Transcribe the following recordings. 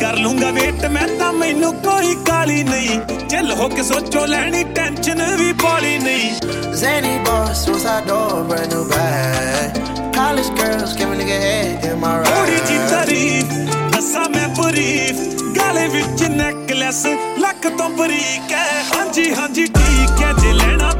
ਕਰ ਲੂੰਗਾ ਵੇਟ ਮੈਂ ਤਾਂ ਮੈਨੂੰ ਕੋਈ ਕਾਲੀ ਨਹੀਂ ਚੱਲ ਹੋ ਕੇ ਸੋਚੋ ਲੈਣੀ ਟੈਨਸ਼ਨ ਵੀ ਪਾਲੀ ਨਹੀਂ Zany boss, suicide door, brand new bag. College girls, give a nigga head in my ਥੋੜੀ ਜੀ ride. ਤਾਰੀਫ ਦੱਸਾਂ ਮੈਂ ਬਰੀਫ ਗਾਲੇ ਵਿੱਚ ਨੈਕਲੈਸ ਲੱਕ ਤੋਂ ਬਰੀਕ ਹੈ ਹਾਂਜੀ ਹਾਂਜੀ ਠੀਕ ਹੈ ਜੇ ਲੈਣਾ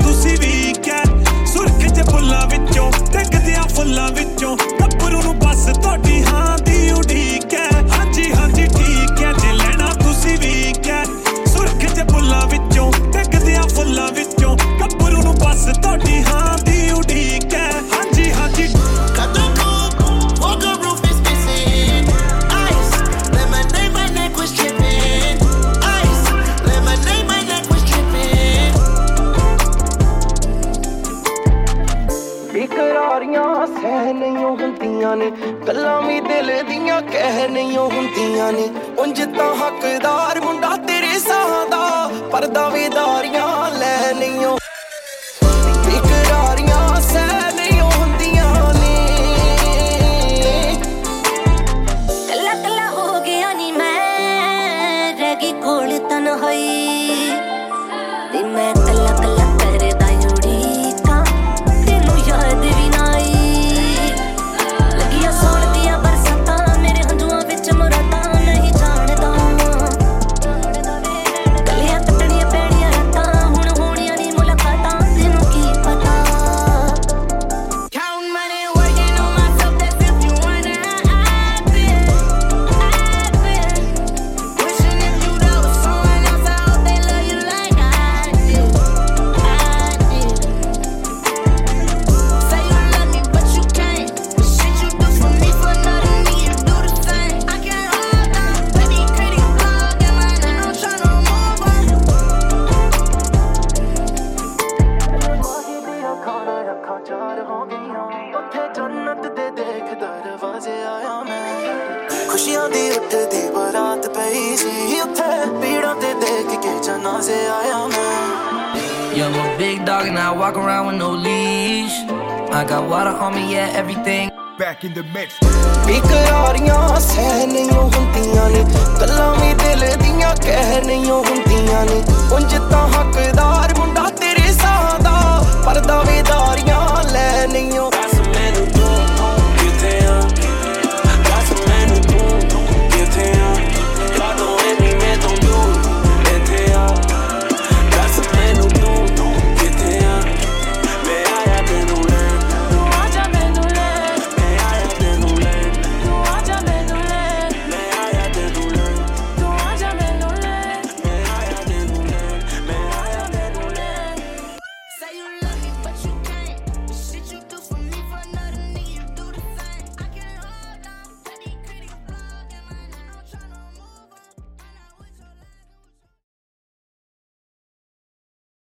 ਇਕਰਾਰੀਆਂ ਸਹਿ ਨਹੀਂ ਹੁੰਦੀਆਂ ਨੇ, ਗੱਲਾਂ ਵੀ ਦਿਲ ਦੀਆਂ ਕਹਿ ਨਹੀਂ ਹੁੰਦੀਆਂ ਨੇ। ਉਂਝ ਤਾਂ ਹੱਕਦਾਰ ਮੁੰਡਾ ਤੇਰੇ ਸਾਹ ਦਾ ਪਰ ਦਾਵੇਦਾਰੀਆਂ ਲੈ ਨਹੀਂ ਇਕਰਾਰੀਆਂ ਸਹਿ ਨਹੀਂ ਹੁੰਦੀਆਂ ਨੇ। ਕੱਲਾ ਕੱਲਾ ਹੋ ਗਿਆ ਨੀ ਮੈਂ ਰਹਿ ਗਈ ਕੋਲ ਤਨਹਾਈ ਉੱਥੇ ਜੰਨਤ ਦੇ ਦੇਖ ਦਰਵਾਜ਼ੇ ਆਇਆ ਮੈਂ ਖੁਸ਼ੀਆਂ ਦੀ ਉੱਠਦੀ ਬਰਾਤ ਪਈ ਸੀ ਉੱਥੇ ਪੀੜਾਂ ਤੇ ਦੇਖ ਕੇ ਜਨਾਜ਼ੇ ਆਇਆ ਮੈਂ Yeah, I'm a big dog and I walk around with no leash. I got water on me, yeah, everything. Back in the mix. ਇਕਰਾਰੀਆਂ